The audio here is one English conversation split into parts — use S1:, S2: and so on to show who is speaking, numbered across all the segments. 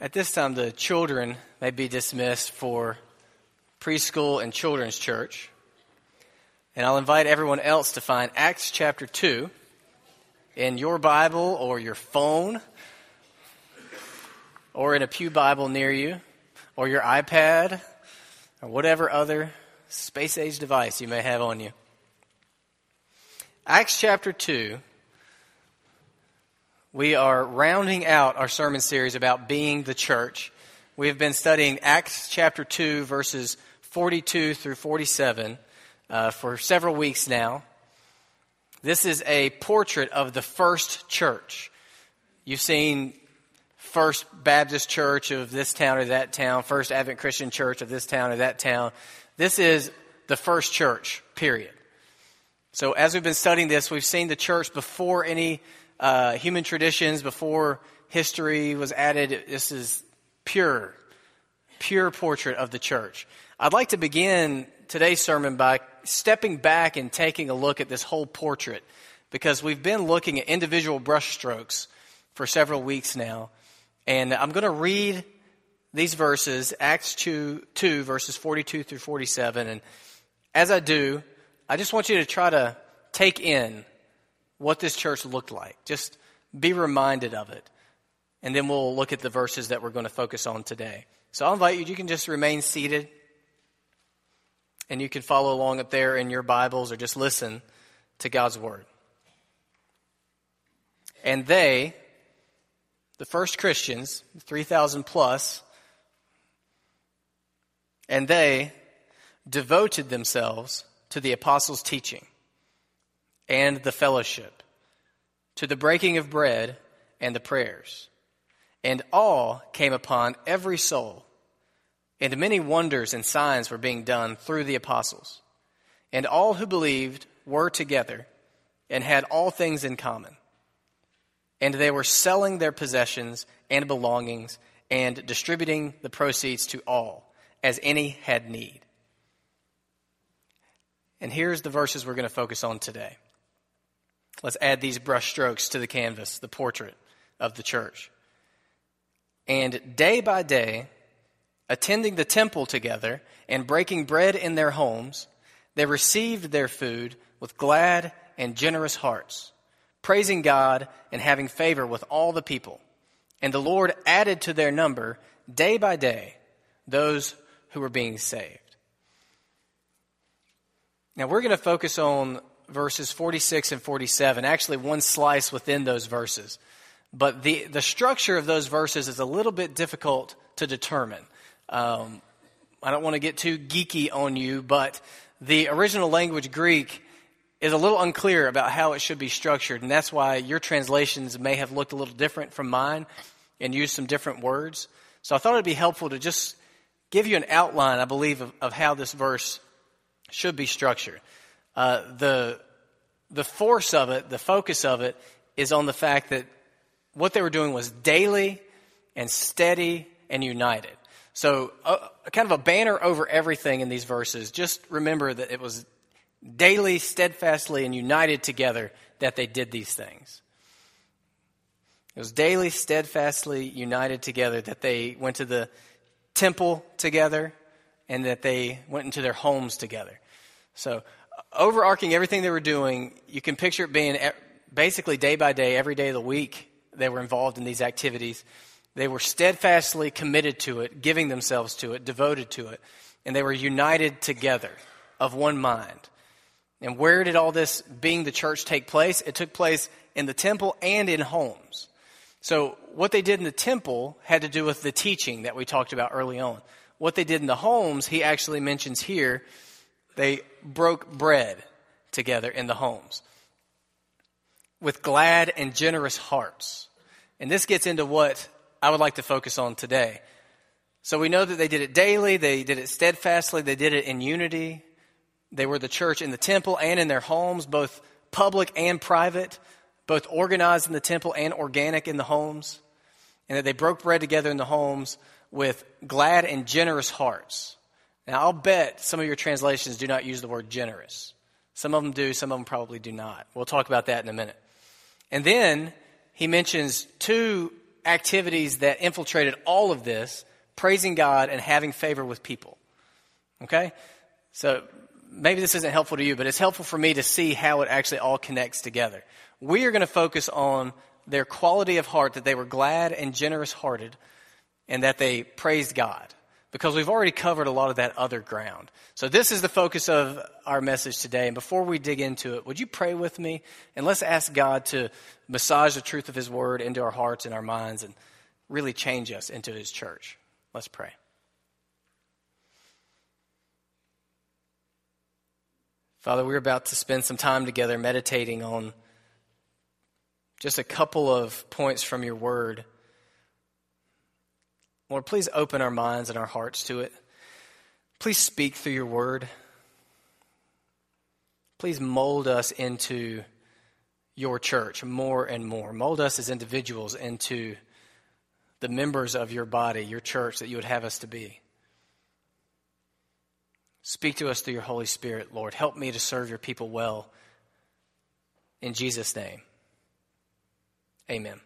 S1: At this time, the children may be dismissed for preschool and children's church. And I'll invite everyone else to find Acts chapter 2 in your Bible or your phone or in a Pew Bible near you or your iPad or whatever other space age device you may have on you. Acts chapter 2 we are rounding out our sermon series about being the church. We have been studying Acts chapter 2, verses 42 through 47 uh, for several weeks now. This is a portrait of the first church. You've seen First Baptist Church of this town or that town, First Advent Christian Church of this town or that town. This is the first church, period. So as we've been studying this, we've seen the church before any uh, human traditions before history was added. This is pure, pure portrait of the church. I'd like to begin today's sermon by stepping back and taking a look at this whole portrait because we've been looking at individual brushstrokes for several weeks now. And I'm going to read these verses, Acts 2, 2, verses 42 through 47. And as I do, I just want you to try to take in what this church looked like. Just be reminded of it. And then we'll look at the verses that we're going to focus on today. So I'll invite you, you can just remain seated. And you can follow along up there in your Bibles or just listen to God's Word. And they, the first Christians, 3,000 plus, and they devoted themselves to the apostles' teaching and the fellowship, to the breaking of bread and the prayers. And awe came upon every soul, and many wonders and signs were being done through the apostles. And all who believed were together and had all things in common. And they were selling their possessions and belongings and distributing the proceeds to all, as any had need. And here's the verses we're going to focus on today. Let's add these brushstrokes to the canvas, the portrait of the church. And day by day, attending the temple together and breaking bread in their homes, they received their food with glad and generous hearts, praising God and having favor with all the people. And the Lord added to their number day by day those who were being saved. Now we're going to focus on verses 46 and 47, actually one slice within those verses. But the, the structure of those verses is a little bit difficult to determine. Um, I don't want to get too geeky on you, but the original language Greek is a little unclear about how it should be structured, and that's why your translations may have looked a little different from mine and used some different words. So I thought it'd be helpful to just give you an outline, I believe, of, of how this verse should be structured. Uh, the, the force of it, the focus of it, is on the fact that what they were doing was daily and steady and united. So, uh, kind of a banner over everything in these verses. Just remember that it was daily, steadfastly, and united together that they did these things. It was daily, steadfastly united together that they went to the temple together and that they went into their homes together. So, overarching everything they were doing, you can picture it being basically day by day, every day of the week, they were involved in these activities. They were steadfastly committed to it, giving themselves to it, devoted to it, and they were united together of one mind. And where did all this being the church take place? It took place in the temple and in homes. So, what they did in the temple had to do with the teaching that we talked about early on. What they did in the homes, he actually mentions here they broke bread together in the homes with glad and generous hearts. And this gets into what I would like to focus on today. So we know that they did it daily, they did it steadfastly, they did it in unity. They were the church in the temple and in their homes, both public and private, both organized in the temple and organic in the homes. And that they broke bread together in the homes with glad and generous hearts. Now, I'll bet some of your translations do not use the word generous. Some of them do, some of them probably do not. We'll talk about that in a minute. And then he mentions two activities that infiltrated all of this praising God and having favor with people. Okay? So maybe this isn't helpful to you, but it's helpful for me to see how it actually all connects together. We are going to focus on their quality of heart, that they were glad and generous hearted, and that they praised God. Because we've already covered a lot of that other ground. So, this is the focus of our message today. And before we dig into it, would you pray with me? And let's ask God to massage the truth of His Word into our hearts and our minds and really change us into His church. Let's pray. Father, we're about to spend some time together meditating on just a couple of points from your word. Lord, please open our minds and our hearts to it. Please speak through your word. Please mold us into your church more and more. Mold us as individuals into the members of your body, your church that you would have us to be. Speak to us through your Holy Spirit, Lord. Help me to serve your people well. In Jesus' name. Amen.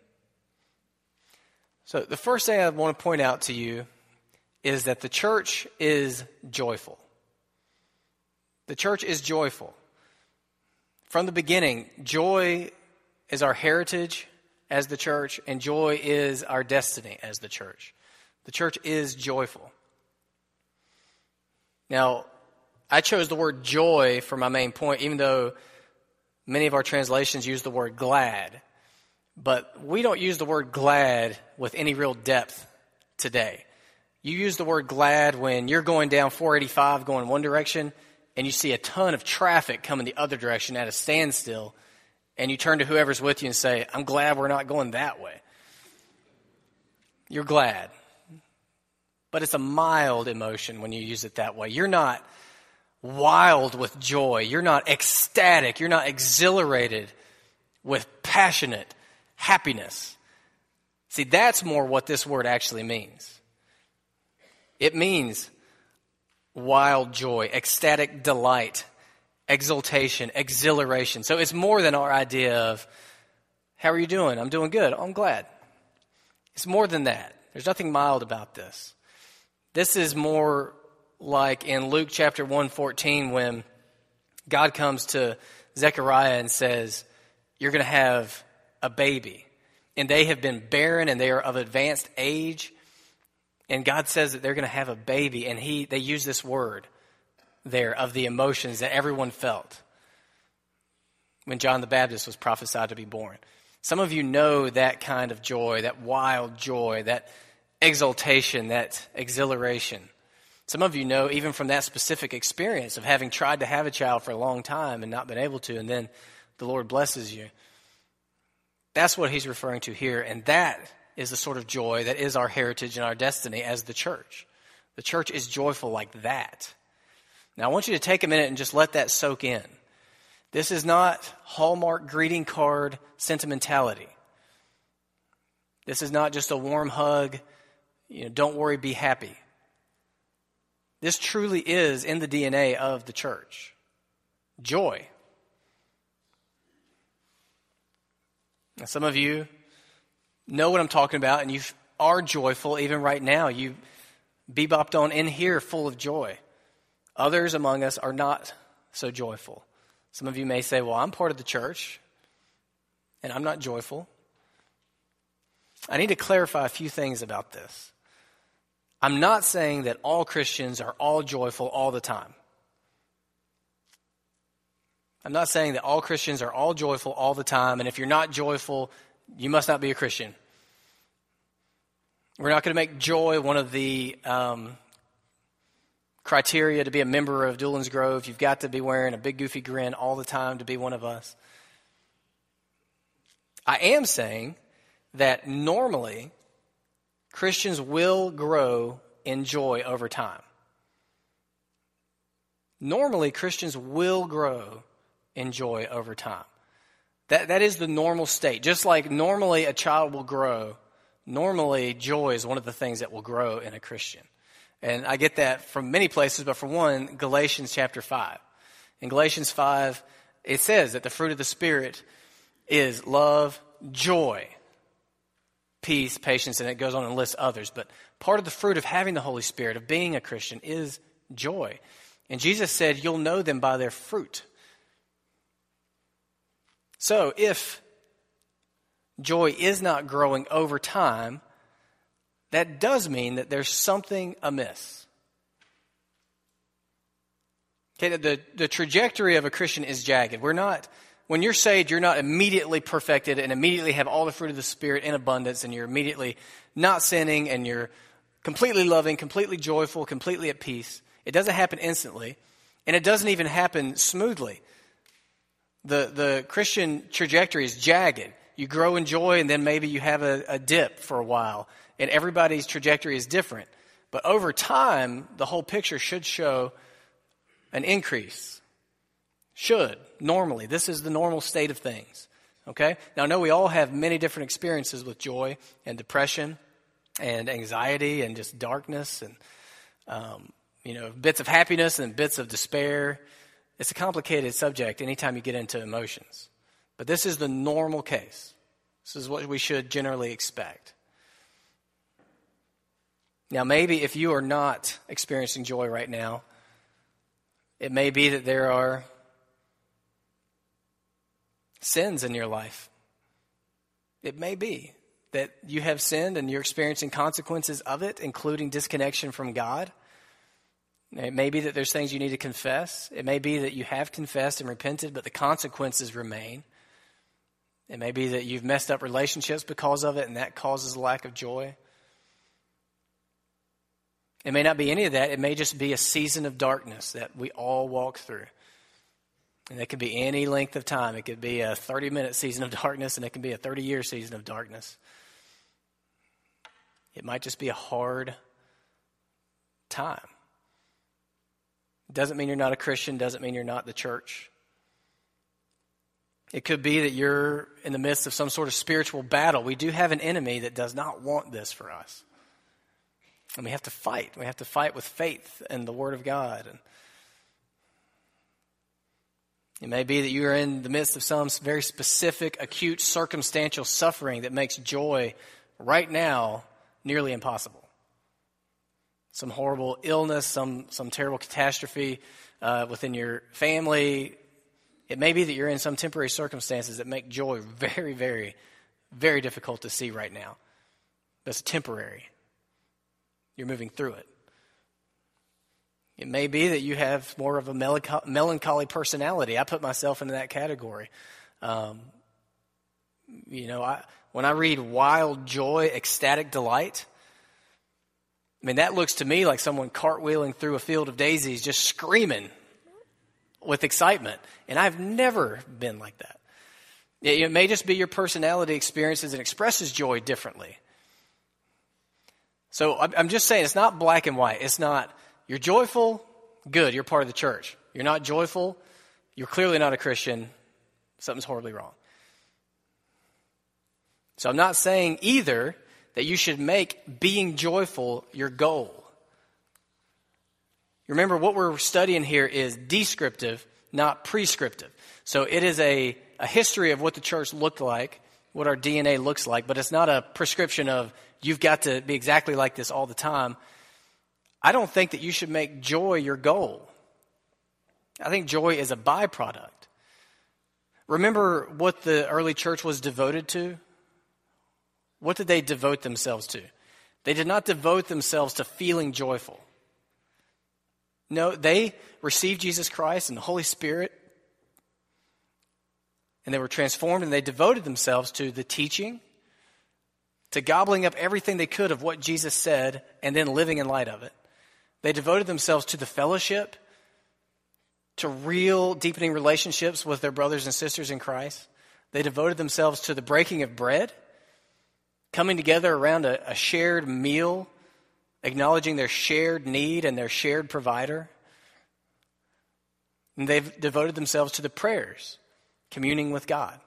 S1: So, the first thing I want to point out to you is that the church is joyful. The church is joyful. From the beginning, joy is our heritage as the church, and joy is our destiny as the church. The church is joyful. Now, I chose the word joy for my main point, even though many of our translations use the word glad. But we don't use the word glad with any real depth today. You use the word glad when you're going down 485 going one direction and you see a ton of traffic coming the other direction at a standstill and you turn to whoever's with you and say, I'm glad we're not going that way. You're glad. But it's a mild emotion when you use it that way. You're not wild with joy. You're not ecstatic. You're not exhilarated with passionate happiness. See, that's more what this word actually means. It means wild joy, ecstatic delight, exultation, exhilaration. So it's more than our idea of, how are you doing? I'm doing good. I'm glad. It's more than that. There's nothing mild about this. This is more like in Luke chapter 114 when God comes to Zechariah and says, You're going to have a baby. And they have been barren and they are of advanced age. And God says that they're going to have a baby. And he, they use this word there of the emotions that everyone felt when John the Baptist was prophesied to be born. Some of you know that kind of joy, that wild joy, that exultation, that exhilaration. Some of you know even from that specific experience of having tried to have a child for a long time and not been able to, and then the Lord blesses you. That's what he's referring to here, and that is the sort of joy that is our heritage and our destiny as the church. The church is joyful like that. Now, I want you to take a minute and just let that soak in. This is not Hallmark greeting card sentimentality. This is not just a warm hug, you know, don't worry, be happy. This truly is in the DNA of the church. Joy. Some of you know what I'm talking about, and you are joyful even right now. You bebopped on in here full of joy. Others among us are not so joyful. Some of you may say, Well, I'm part of the church, and I'm not joyful. I need to clarify a few things about this. I'm not saying that all Christians are all joyful all the time. I'm not saying that all Christians are all joyful all the time, and if you're not joyful, you must not be a Christian. We're not going to make joy one of the um, criteria to be a member of Doolin's Grove. You've got to be wearing a big goofy grin all the time to be one of us. I am saying that normally Christians will grow in joy over time. Normally, Christians will grow in joy over time. That, that is the normal state. Just like normally a child will grow, normally joy is one of the things that will grow in a Christian. And I get that from many places, but for one, Galatians chapter 5. In Galatians 5, it says that the fruit of the Spirit is love, joy, peace, patience, and it goes on and lists others. But part of the fruit of having the Holy Spirit, of being a Christian, is joy. And Jesus said, You'll know them by their fruit. So if joy is not growing over time, that does mean that there's something amiss. Okay, the, the trajectory of a Christian is jagged. We're not, when you're saved, you're not immediately perfected and immediately have all the fruit of the Spirit in abundance and you're immediately not sinning and you're completely loving, completely joyful, completely at peace. It doesn't happen instantly, and it doesn't even happen smoothly. The, the Christian trajectory is jagged. You grow in joy, and then maybe you have a, a dip for a while, and everybody's trajectory is different. But over time, the whole picture should show an increase. Should, normally. This is the normal state of things. Okay? Now, I know we all have many different experiences with joy and depression and anxiety and just darkness and, um, you know, bits of happiness and bits of despair. It's a complicated subject anytime you get into emotions. But this is the normal case. This is what we should generally expect. Now, maybe if you are not experiencing joy right now, it may be that there are sins in your life. It may be that you have sinned and you're experiencing consequences of it, including disconnection from God. It may be that there's things you need to confess. It may be that you have confessed and repented, but the consequences remain. It may be that you've messed up relationships because of it, and that causes a lack of joy. It may not be any of that. It may just be a season of darkness that we all walk through. And it could be any length of time. It could be a 30 minute season of darkness, and it can be a 30 year season of darkness. It might just be a hard time. Doesn't mean you're not a Christian, doesn't mean you're not the church. It could be that you're in the midst of some sort of spiritual battle. We do have an enemy that does not want this for us. And we have to fight. We have to fight with faith and the Word of God. And it may be that you are in the midst of some very specific, acute, circumstantial suffering that makes joy right now nearly impossible. Some horrible illness, some, some terrible catastrophe uh, within your family, it may be that you're in some temporary circumstances that make joy very, very, very difficult to see right now. It's temporary. You're moving through it. It may be that you have more of a melancholy personality. I put myself into that category. Um, you know, I, when I read wild joy, ecstatic delight, I mean, that looks to me like someone cartwheeling through a field of daisies, just screaming with excitement. And I've never been like that. It may just be your personality experiences and expresses joy differently. So I'm just saying it's not black and white. It's not, you're joyful, good, you're part of the church. You're not joyful, you're clearly not a Christian, something's horribly wrong. So I'm not saying either that you should make being joyful your goal. Remember, what we're studying here is descriptive, not prescriptive. So it is a, a history of what the church looked like, what our DNA looks like, but it's not a prescription of you've got to be exactly like this all the time. I don't think that you should make joy your goal. I think joy is a byproduct. Remember what the early church was devoted to? What did they devote themselves to? They did not devote themselves to feeling joyful. No, they received Jesus Christ and the Holy Spirit, and they were transformed, and they devoted themselves to the teaching, to gobbling up everything they could of what Jesus said, and then living in light of it. They devoted themselves to the fellowship, to real deepening relationships with their brothers and sisters in Christ. They devoted themselves to the breaking of bread, coming together around a, a shared meal acknowledging their shared need and their shared provider. And they've devoted themselves to the prayers, communing with God.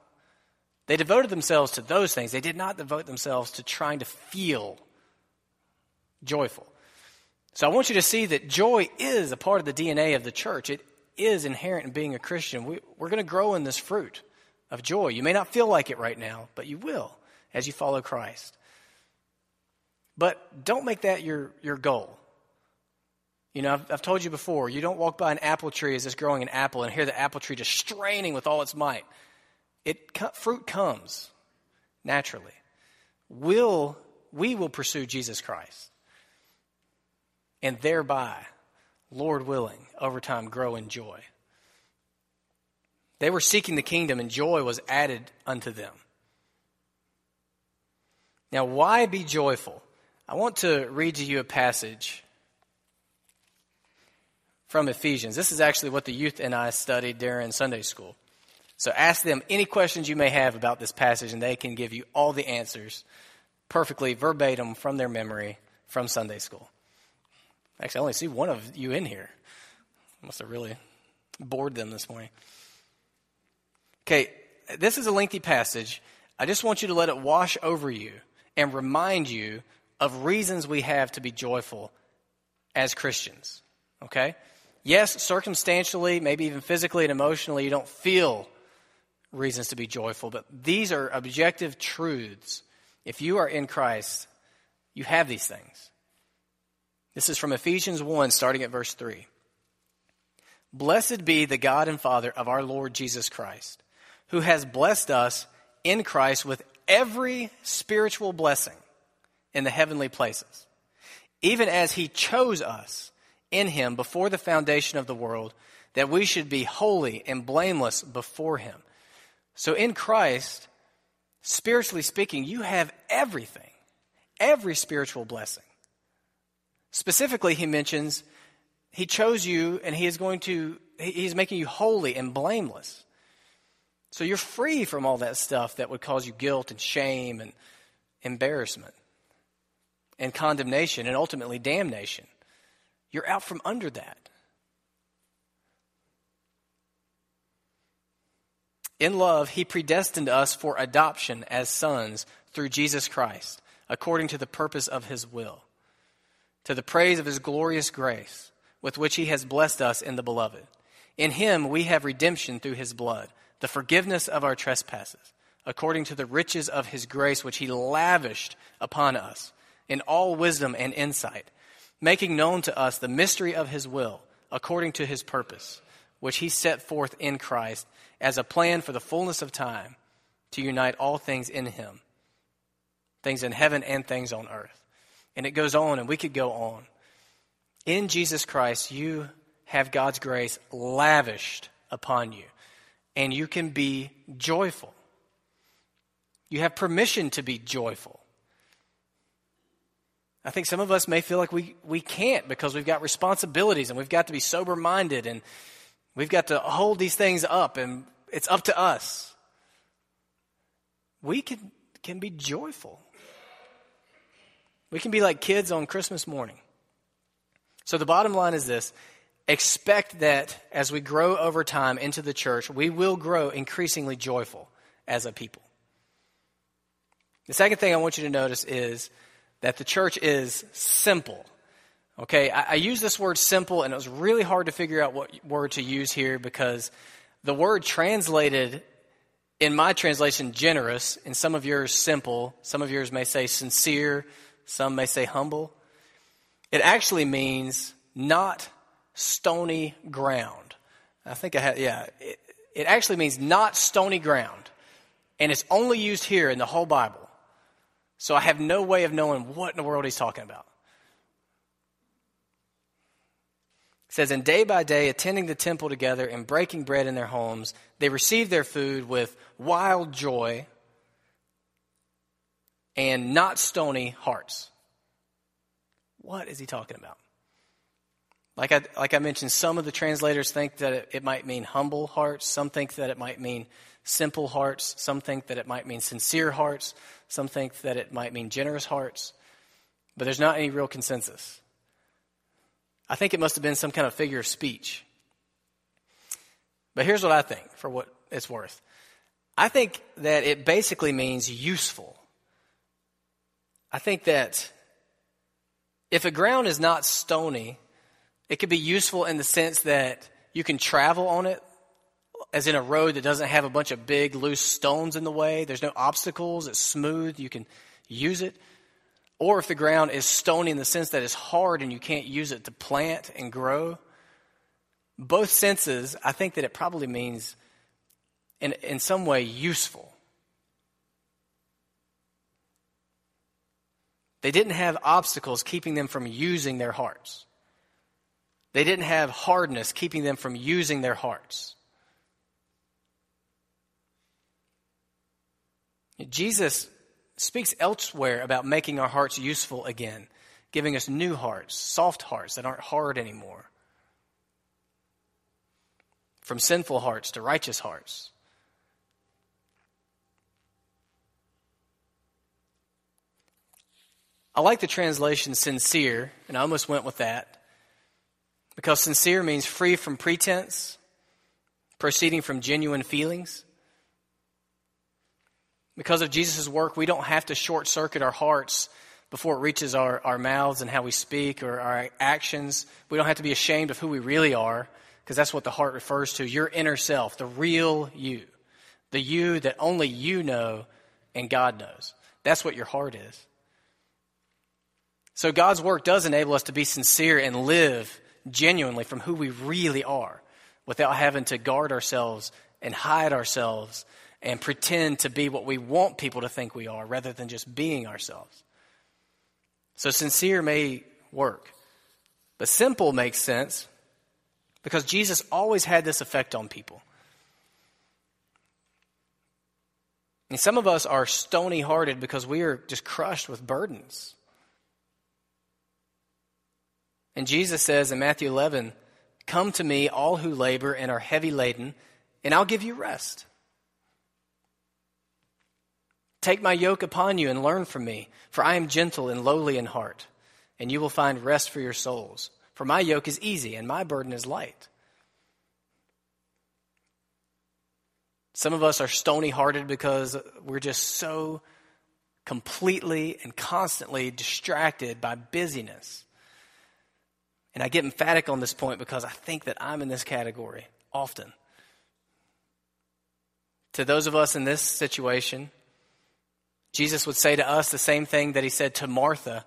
S1: They devoted themselves to those things. They did not devote themselves to trying to feel joyful. So I want you to see that joy is a part of the DNA of the church. It is inherent in being a Christian. We, are going to grow in this fruit of joy. You may not feel like it right now, but you will as you follow Christ. But don't make that your, your goal. You know, I've, I've, told you before, you don't walk by an apple tree as it's growing an apple and hear the apple tree just straining with all its might. It, fruit comes naturally. Will, we will pursue Jesus Christ. And thereby, Lord willing, over time grow in joy. They were seeking the kingdom, and joy was added unto them. Now, why be joyful? I want to read to you a passage from Ephesians. This is actually what the youth and I studied during Sunday school. So ask them any questions you may have about this passage, and they can give you all the answers perfectly verbatim from their memory from Sunday school. Actually, I only see one of you in here. I must have really bored them this morning. Okay, this is a lengthy passage. I just want you to let it wash over you and remind you of reasons we have to be joyful as Christians. Okay? Yes, circumstantially, maybe even physically and emotionally, you don't feel reasons to be joyful, but these are objective truths. If you are in Christ, you have these things. This is from Ephesians 1, starting at verse 3. Blessed be the God and Father of our Lord Jesus Christ, who has blessed us in Christ with every spiritual blessing in the heavenly places, even as he chose us in him before the foundation of the world, that we should be holy and blameless before him. So in Christ, spiritually speaking, you have everything, every spiritual blessing. Specifically, he mentions he chose you and he is going to, he's making you holy and blameless. So you're free from all that stuff that would cause you guilt and shame and embarrassment and condemnation and ultimately damnation. You're out from under that. In love, he predestined us for adoption as sons through Jesus Christ, according to the purpose of his will, to the praise of his glorious grace, with which he has blessed us in the beloved. In him we have redemption through his blood, the forgiveness of our trespasses, according to the riches of his grace, which he lavished upon us in all wisdom and insight, making known to us the mystery of his will, according to his purpose, which he set forth in Christ as a plan for the fullness of time to unite all things in him, things in heaven and things on earth. And it goes on, and we could go on. In Jesus Christ, you have God's grace lavished upon you, and you can be joyful. You have permission to be joyful. I think some of us may feel like we, we can't because we've got responsibilities and we've got to be sober minded and we've got to hold these things up and it's up to us. We can, can be joyful. We can be like kids on Christmas morning. So the bottom line is this expect that as we grow over time into the church, we will grow increasingly joyful as a people. The second thing I want you to notice is that the church is simple. Okay, I, I use this word simple, and it was really hard to figure out what word to use here because the word translated in my translation generous, in some of yours simple, some of yours may say sincere, some may say humble. It actually means not stony ground. I think I had, yeah, it, it actually means not stony ground. And it's only used here in the whole Bible. So I have no way of knowing what in the world he's talking about. It says, And day by day, attending the temple together and breaking bread in their homes, they received their food with wild joy and not stony hearts. What is he talking about? Like I, like I mentioned, some of the translators think that it, it might mean humble hearts. Some think that it might mean simple hearts. Some think that it might mean sincere hearts. Some think that it might mean generous hearts. But there's not any real consensus. I think it must have been some kind of figure of speech. But here's what I think, for what it's worth. I think that it basically means useful. I think that if a ground is not stony, it could be useful in the sense that you can travel on it, as in a road that doesn't have a bunch of big loose stones in the way. There's no obstacles, it's smooth, you can use it. or if the ground is stony in the sense that it's hard and you can't use it to plant and grow, both senses, I think that it probably means in, in some way useful. They didn't have obstacles keeping them from using their hearts. They didn't have hardness keeping them from using their hearts. Jesus speaks elsewhere about making our hearts useful again, giving us new hearts, soft hearts that aren't hard anymore. From sinful hearts to righteous hearts. I like the translation sincere, and I almost went with that because sincere means free from pretense, proceeding from genuine feelings. Because of Jesus' work, we don't have to short circuit our hearts before it reaches our, our mouths and how we speak or our actions. We don't have to be ashamed of who we really are, because that's what the heart refers to your inner self, the real you, the you that only you know and God knows. That's what your heart is. So God's work does enable us to be sincere and live genuinely from who we really are without having to guard ourselves and hide ourselves and pretend to be what we want people to think we are rather than just being ourselves. So sincere may work, but simple makes sense because Jesus always had this effect on people. And some of us are stony hearted because we are just crushed with burdens. And Jesus says in Matthew 11, Come to me, all who labor and are heavy laden, and I'll give you rest. Take my yoke upon you and learn from me, for I am gentle and lowly in heart, and you will find rest for your souls. For my yoke is easy and my burden is light. Some of us are stony hearted because we're just so completely and constantly distracted by busyness. And I get emphatic on this point because I think that I'm in this category often. To those of us in this situation, Jesus would say to us the same thing that he said to Martha.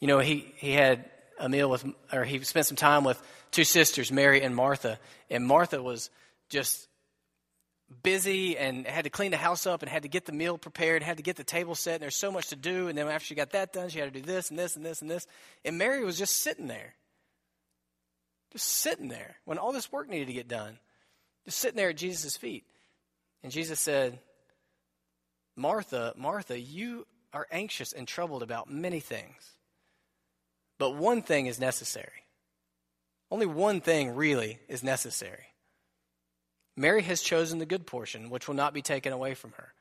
S1: You know, he, he had a meal with, or he spent some time with two sisters, Mary and Martha. And Martha was just busy and had to clean the house up and had to get the meal prepared, had to get the table set, and there's so much to do. And then after she got that done, she had to do this and this and this and this. And Mary was just sitting there. Just sitting there when all this work needed to get done. Just sitting there at Jesus' feet. And Jesus said, Martha, Martha, you are anxious and troubled about many things. But one thing is necessary. Only one thing really is necessary. Mary has chosen the good portion, which will not be taken away from her.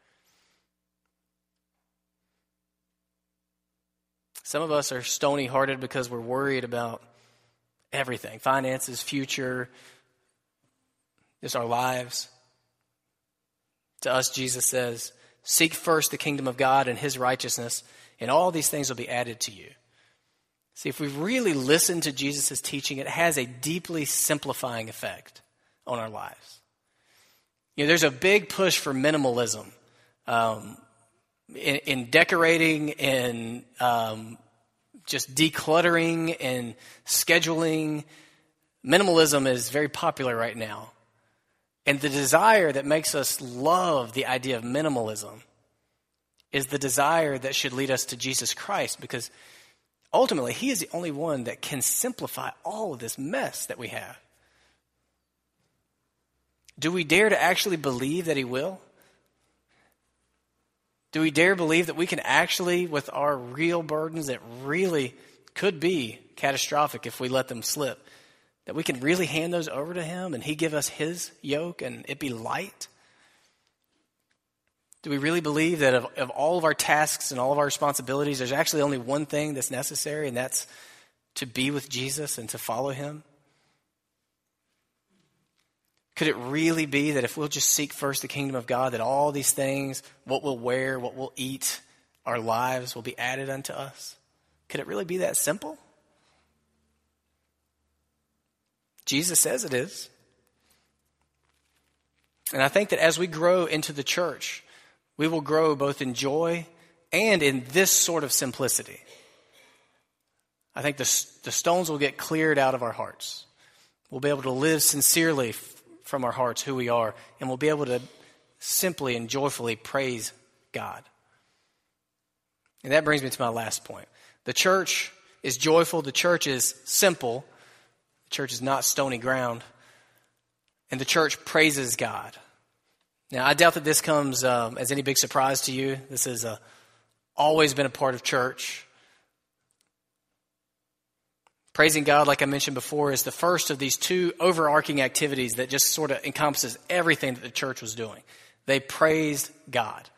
S1: Some of us are stony hearted because we're worried about everything finances, future, just our lives. To us, Jesus says, Seek first the kingdom of God and his righteousness, and all these things will be added to you. See, if we really listen to Jesus' teaching, it has a deeply simplifying effect on our lives. You know, there's a big push for minimalism um, in, in, decorating in um, just decluttering and scheduling. Minimalism is very popular right now. And the desire that makes us love the idea of minimalism is the desire that should lead us to Jesus Christ because ultimately He is the only one that can simplify all of this mess that we have. Do we dare to actually believe that He will? Do we dare believe that we can actually, with our real burdens that really could be catastrophic if we let them slip, that we can really hand those over to Him and He give us His yoke and it be light? Do we really believe that of, of all of our tasks and all of our responsibilities, there's actually only one thing that's necessary, and that's to be with Jesus and to follow Him? Could it really be that if we'll just seek first the kingdom of God, that all these things, what we'll wear, what we'll eat, our lives will be added unto us? Could it really be that simple? Jesus says it is. And I think that as we grow into the church, we will grow both in joy and in this sort of simplicity. I think the, the stones will get cleared out of our hearts. We'll be able to live sincerely from our hearts who we are, and we'll be able to simply and joyfully praise God. And that brings me to my last point. The church is joyful, the church is simple, the church is not stony ground, and the church praises God. Now, I doubt that this comes um, as any big surprise to you. This has uh, always been a part of church. Praising God, like I mentioned before, is the first of these two overarching activities that just sort of encompasses everything that the church was doing. They praised God.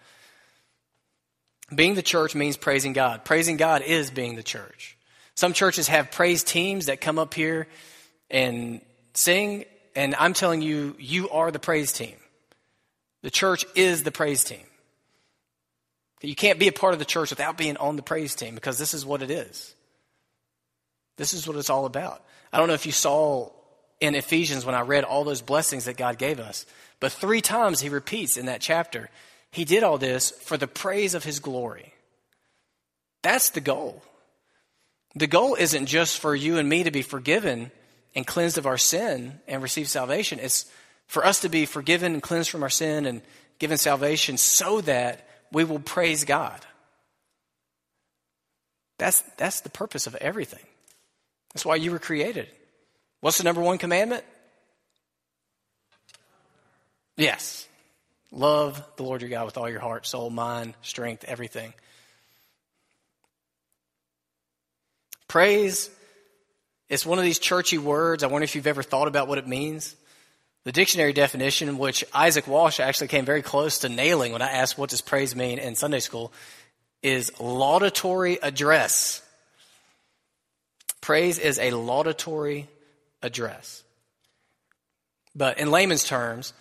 S1: Being the church means praising God. Praising God is being the church. Some churches have praise teams that come up here and sing, and I'm telling you, you are the praise team. The church is the praise team. You can't be a part of the church without being on the praise team because this is what it is. This is what it's all about. I don't know if you saw in Ephesians when I read all those blessings that God gave us, but three times he repeats in that chapter, he did all this for the praise of his glory. That's the goal. The goal isn't just for you and me to be forgiven and cleansed of our sin and receive salvation. It's for us to be forgiven and cleansed from our sin and given salvation so that we will praise God. That's, that's the purpose of everything. That's why you were created. What's the number one commandment? Yes. Love the Lord your God with all your heart, soul, mind, strength, everything. Praise is one of these churchy words. I wonder if you've ever thought about what it means. The dictionary definition, which Isaac Walsh actually came very close to nailing when I asked what does praise mean in Sunday school, is laudatory address. Praise is a laudatory address. But in layman's terms,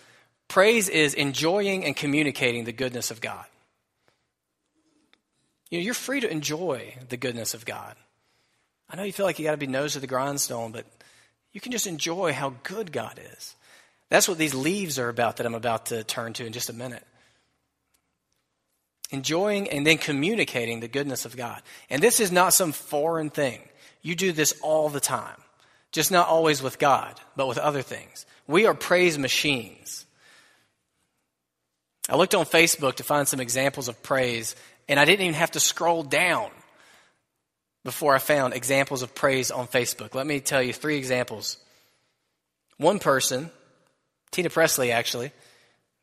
S1: praise is enjoying and communicating the goodness of God. You know, you're free to enjoy the goodness of God. I know you feel like you got to be nose to the grindstone, but you can just enjoy how good God is. That's what these leaves are about that I'm about to turn to in just a minute. Enjoying and then communicating the goodness of God. And this is not some foreign thing. You do this all the time, just not always with God, but with other things. We are praise machines. I looked on Facebook to find some examples of praise, and I didn't even have to scroll down before I found examples of praise on Facebook. Let me tell you three examples. One person, Tina Presley actually,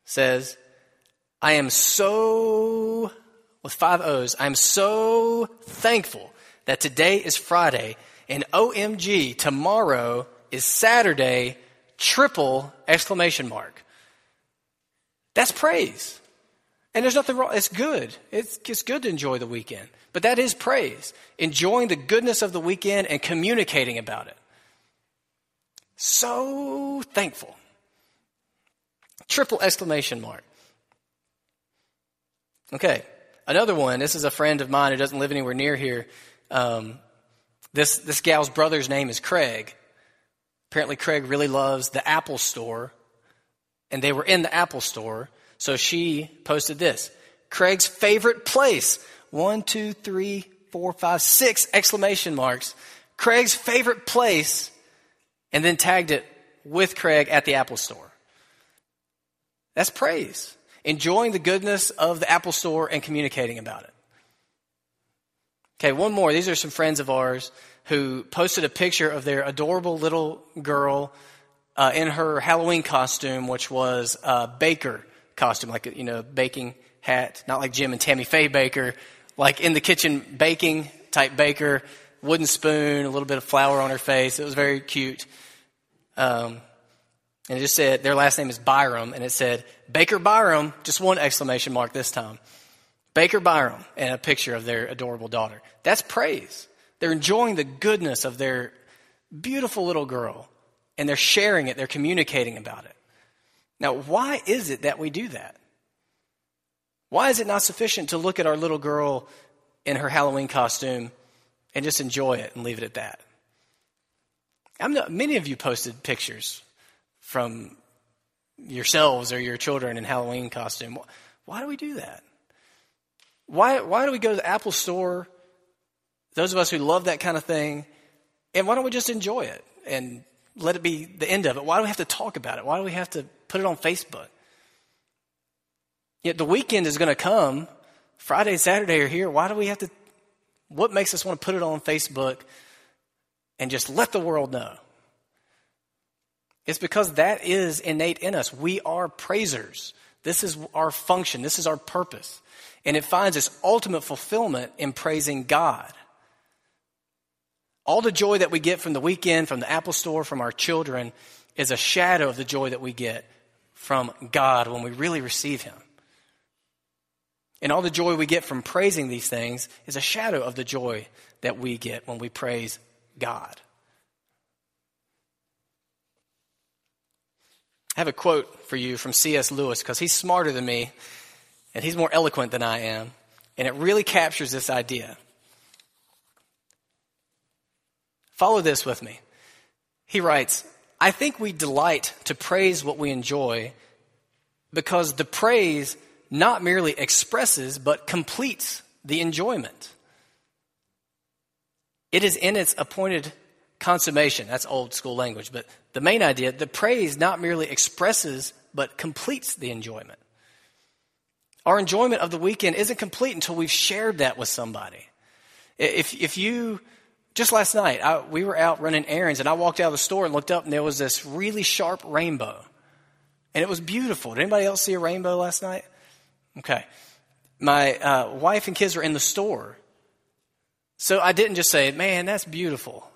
S1: says, I am so, with five O's, I'm so thankful that today is Friday and OMG, tomorrow is Saturday, triple exclamation mark. That's praise. And there's nothing wrong. It's good. It's, it's good to enjoy the weekend. But that is praise. Enjoying the goodness of the weekend and communicating about it. So thankful. Triple exclamation mark. Okay. Another one. This is a friend of mine who doesn't live anywhere near here. Um, this, this gal's brother's name is Craig. Apparently, Craig really loves the Apple store, and they were in the Apple store. So she posted this Craig's favorite place. One, two, three, four, five, six exclamation marks. Craig's favorite place, and then tagged it with Craig at the Apple store. That's praise. Enjoying the goodness of the Apple store and communicating about it. Okay, one more. These are some friends of ours who posted a picture of their adorable little girl uh, in her Halloween costume, which was a baker costume, like, you know, baking hat, not like Jim and Tammy Faye Bakker, like in the kitchen baking type baker, wooden spoon, a little bit of flour on her face. It was very cute. Um, and it just said, their last name is Byram, and it said, Baker Byram, just one exclamation mark this time. Baker Byram and a picture of their adorable daughter. That's praise. They're enjoying the goodness of their beautiful little girl and they're sharing it, they're communicating about it. Now, why is it that we do that? Why is it not sufficient to look at our little girl in her Halloween costume and just enjoy it and leave it at that? Not, many of you posted pictures from yourselves or your children in Halloween costume. Why do we do that? Why, why do we go to the Apple store, those of us who love that kind of thing, and why don't we just enjoy it and let it be the end of it? Why do we have to talk about it? Why do we have to put it on Facebook? Yet the weekend is going to come. Friday, and Saturday are here. Why do we have to? What makes us want to put it on Facebook and just let the world know? It's because that is innate in us. We are praisers. This is our function, this is our purpose. And it finds its ultimate fulfillment in praising God. All the joy that we get from the weekend, from the Apple Store, from our children, is a shadow of the joy that we get from God when we really receive Him. And all the joy we get from praising these things is a shadow of the joy that we get when we praise God. I have a quote for you from C.S. Lewis because he's smarter than me and he's more eloquent than I am. And it really captures this idea. Follow this with me. He writes, I think we delight to praise what we enjoy because the praise not merely expresses but completes the enjoyment. It is in its appointed consummation. That's old school language, but the main idea the praise not merely expresses, but completes the enjoyment. Our enjoyment of the weekend isn't complete until we've shared that with somebody. If, if you, just last night, I, we were out running errands and I walked out of the store and looked up and there was this really sharp rainbow. And it was beautiful. Did anybody else see a rainbow last night? Okay. My uh, wife and kids were in the store. So I didn't just say, man, that's beautiful.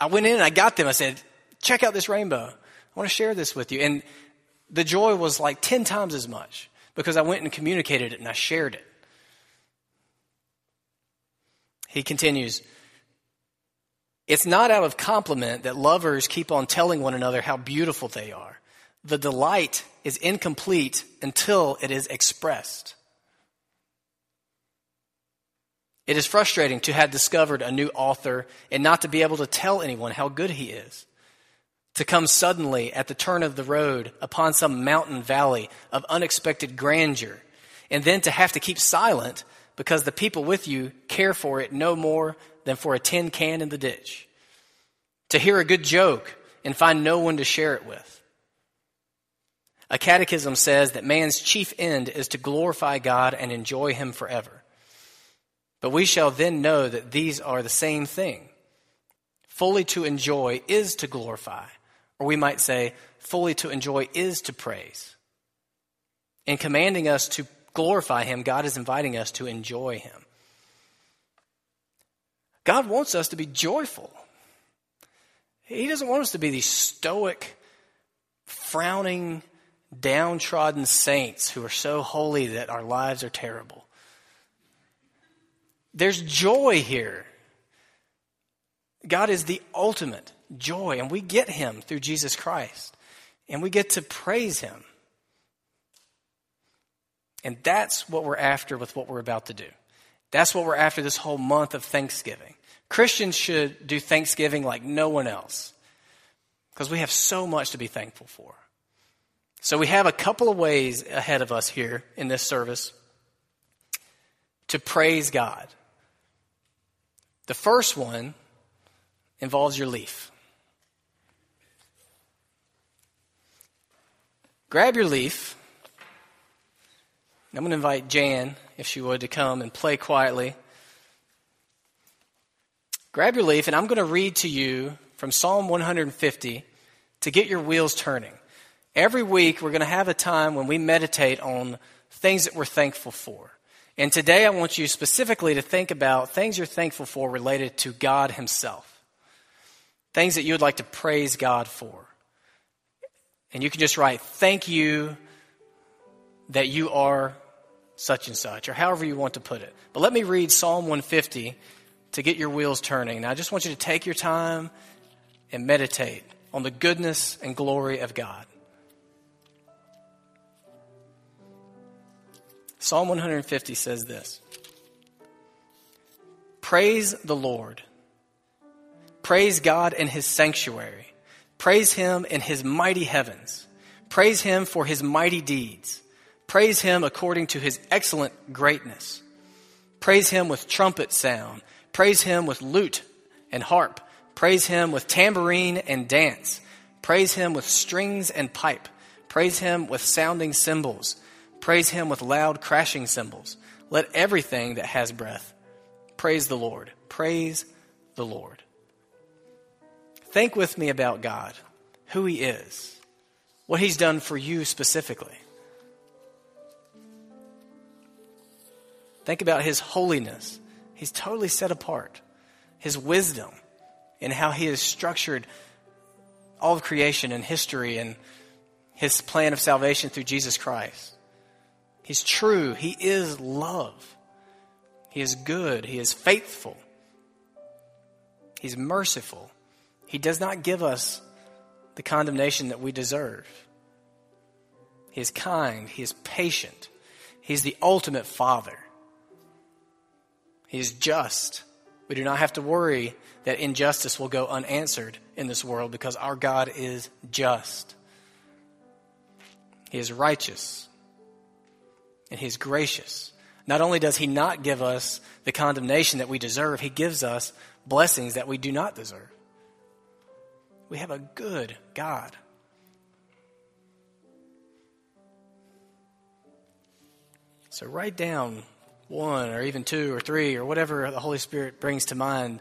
S1: I went in and I got them. I said, check out this rainbow. I want to share this with you. And the joy was like 10 times as much because I went and communicated it and I shared it. He continues, it's not out of compliment that lovers keep on telling one another how beautiful they are. The delight is incomplete until it is expressed. It is frustrating to have discovered a new author and not to be able to tell anyone how good he is. To come suddenly at the turn of the road upon some mountain valley of unexpected grandeur, and then to have to keep silent because the people with you care for it no more than for a tin can in the ditch. To hear a good joke and find no one to share it with. A catechism says that man's chief end is to glorify God and enjoy Him forever. But we shall then know that these are the same thing. Fully to enjoy is to glorify, or we might say, fully to enjoy is to praise. In commanding us to glorify Him, God is inviting us to enjoy Him. God wants us to be joyful. He doesn't want us to be these stoic, frowning, downtrodden saints who are so holy that our lives are terrible. There's joy here. God is the ultimate joy, and we get Him through Jesus Christ, and we get to praise Him. And that's what we're after with what we're about to do. That's what we're after this whole month of Thanksgiving. Christians should do Thanksgiving like no one else because we have so much to be thankful for. So, we have a couple of ways ahead of us here in this service to praise God. The first one involves your leaf. Grab your leaf. I'm going to invite Jan, if she would, to come and play quietly. Grab your leaf, and I'm going to read to you from Psalm 150 to get your wheels turning. Every week, we're going to have a time when we meditate on things that we're thankful for. And today I want you specifically to think about things you're thankful for related to God Himself. Things that you would like to praise God for. And you can just write, Thank you that you are such and such, or however you want to put it. But let me read Psalm 150 to get your wheels turning. Now, I just want you to take your time and meditate on the goodness and glory of God. Psalm 150 says this Praise the Lord. Praise God in his sanctuary. Praise him in his mighty heavens. Praise him for his mighty deeds. Praise him according to his excellent greatness. Praise him with trumpet sound. Praise him with lute and harp. Praise him with tambourine and dance. Praise him with strings and pipe. Praise him with sounding cymbals. Praise him with loud crashing cymbals. Let everything that has breath praise the Lord. Praise the Lord. Think with me about God, who he is, what he's done for you specifically. Think about his holiness. He's totally set apart. His wisdom and how he has structured all of creation and history and his plan of salvation through Jesus Christ. He's true. He is love. He is good. He is faithful. He's merciful. He does not give us the condemnation that we deserve. He is kind. He is patient. He's the ultimate Father. He is just. We do not have to worry that injustice will go unanswered in this world because our God is just. He is righteous and He is gracious. Not only does He not give us the condemnation that we deserve, He gives us blessings that we do not deserve. We have a good God. So write down one or even two or three or whatever the Holy Spirit brings to mind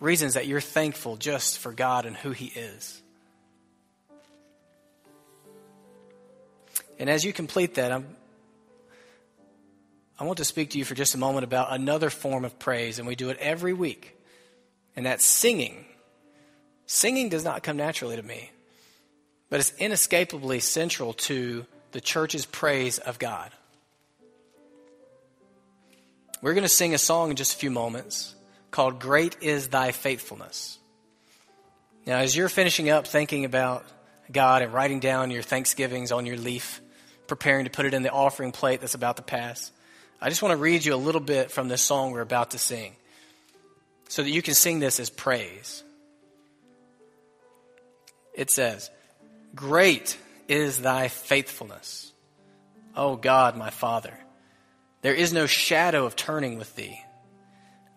S1: reasons that you're thankful just for God and who He is. And as you complete that, I'm, I want to speak to you for just a moment about another form of praise, and we do it every week, and that's singing. Singing does not come naturally to me, but it's inescapably central to the church's praise of God. We're going to sing a song in just a few moments called Great is Thy Faithfulness. Now, as you're finishing up thinking about God and writing down your thanksgivings on your leaf, preparing to put it in the offering plate that's about to pass, I just want to read you a little bit from this song we're about to sing so that you can sing this as praise. It says, Great is thy faithfulness, O God, my Father. There is no shadow of turning with thee.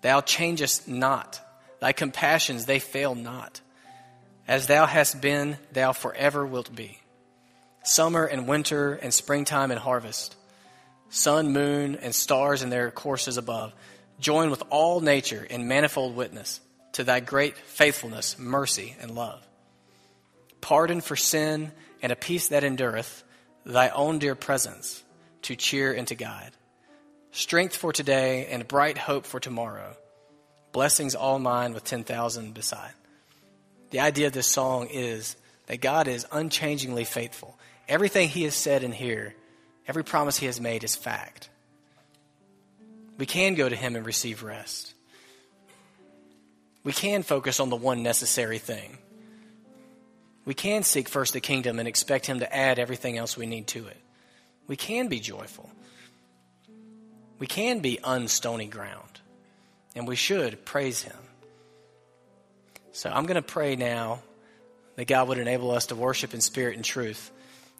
S1: Thou changest not. Thy compassions, they fail not. As thou hast been, thou forever wilt be. Summer and winter and springtime and harvest, sun, moon, and stars in their courses above, join with all nature in manifold witness to thy great faithfulness, mercy, and love. Pardon for sin and a peace that endureth, thy own dear presence to cheer and to guide strength for today, and bright hope for tomorrow. Blessings all mine with 10,000 beside. The idea of this song is that God is unchangingly faithful. Everything He has said in here, every promise He has made is fact. We can go to Him and receive rest. We can focus on the one necessary thing. We can seek first the kingdom and expect Him to add everything else we need to it. We can be joyful. We can be unstony ground, and we should praise Him. So I'm going to pray now that God would enable us to worship in spirit and truth.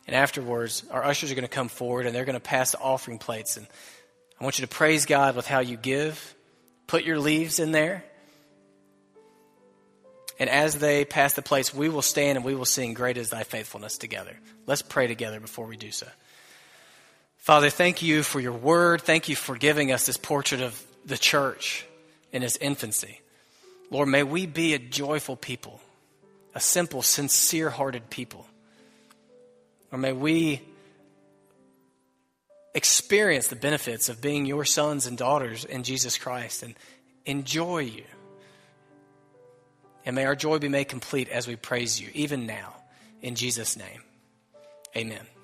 S1: And afterwards, our ushers are going to come forward and they're going to pass the offering plates. And I want you to praise God with how you give. Put your leaves in there. And as they pass the plates, we will stand and we will sing, Great is thy faithfulness together. Let's pray together before we do so. Father, thank you for your word. Thank you for giving us this portrait of the church in its infancy. Lord, may we be a joyful people, a simple, sincere hearted people. Or may we experience the benefits of being your sons and daughters in Jesus Christ and enjoy you. And may our joy be made complete as we praise you, even now. In Jesus' name, amen.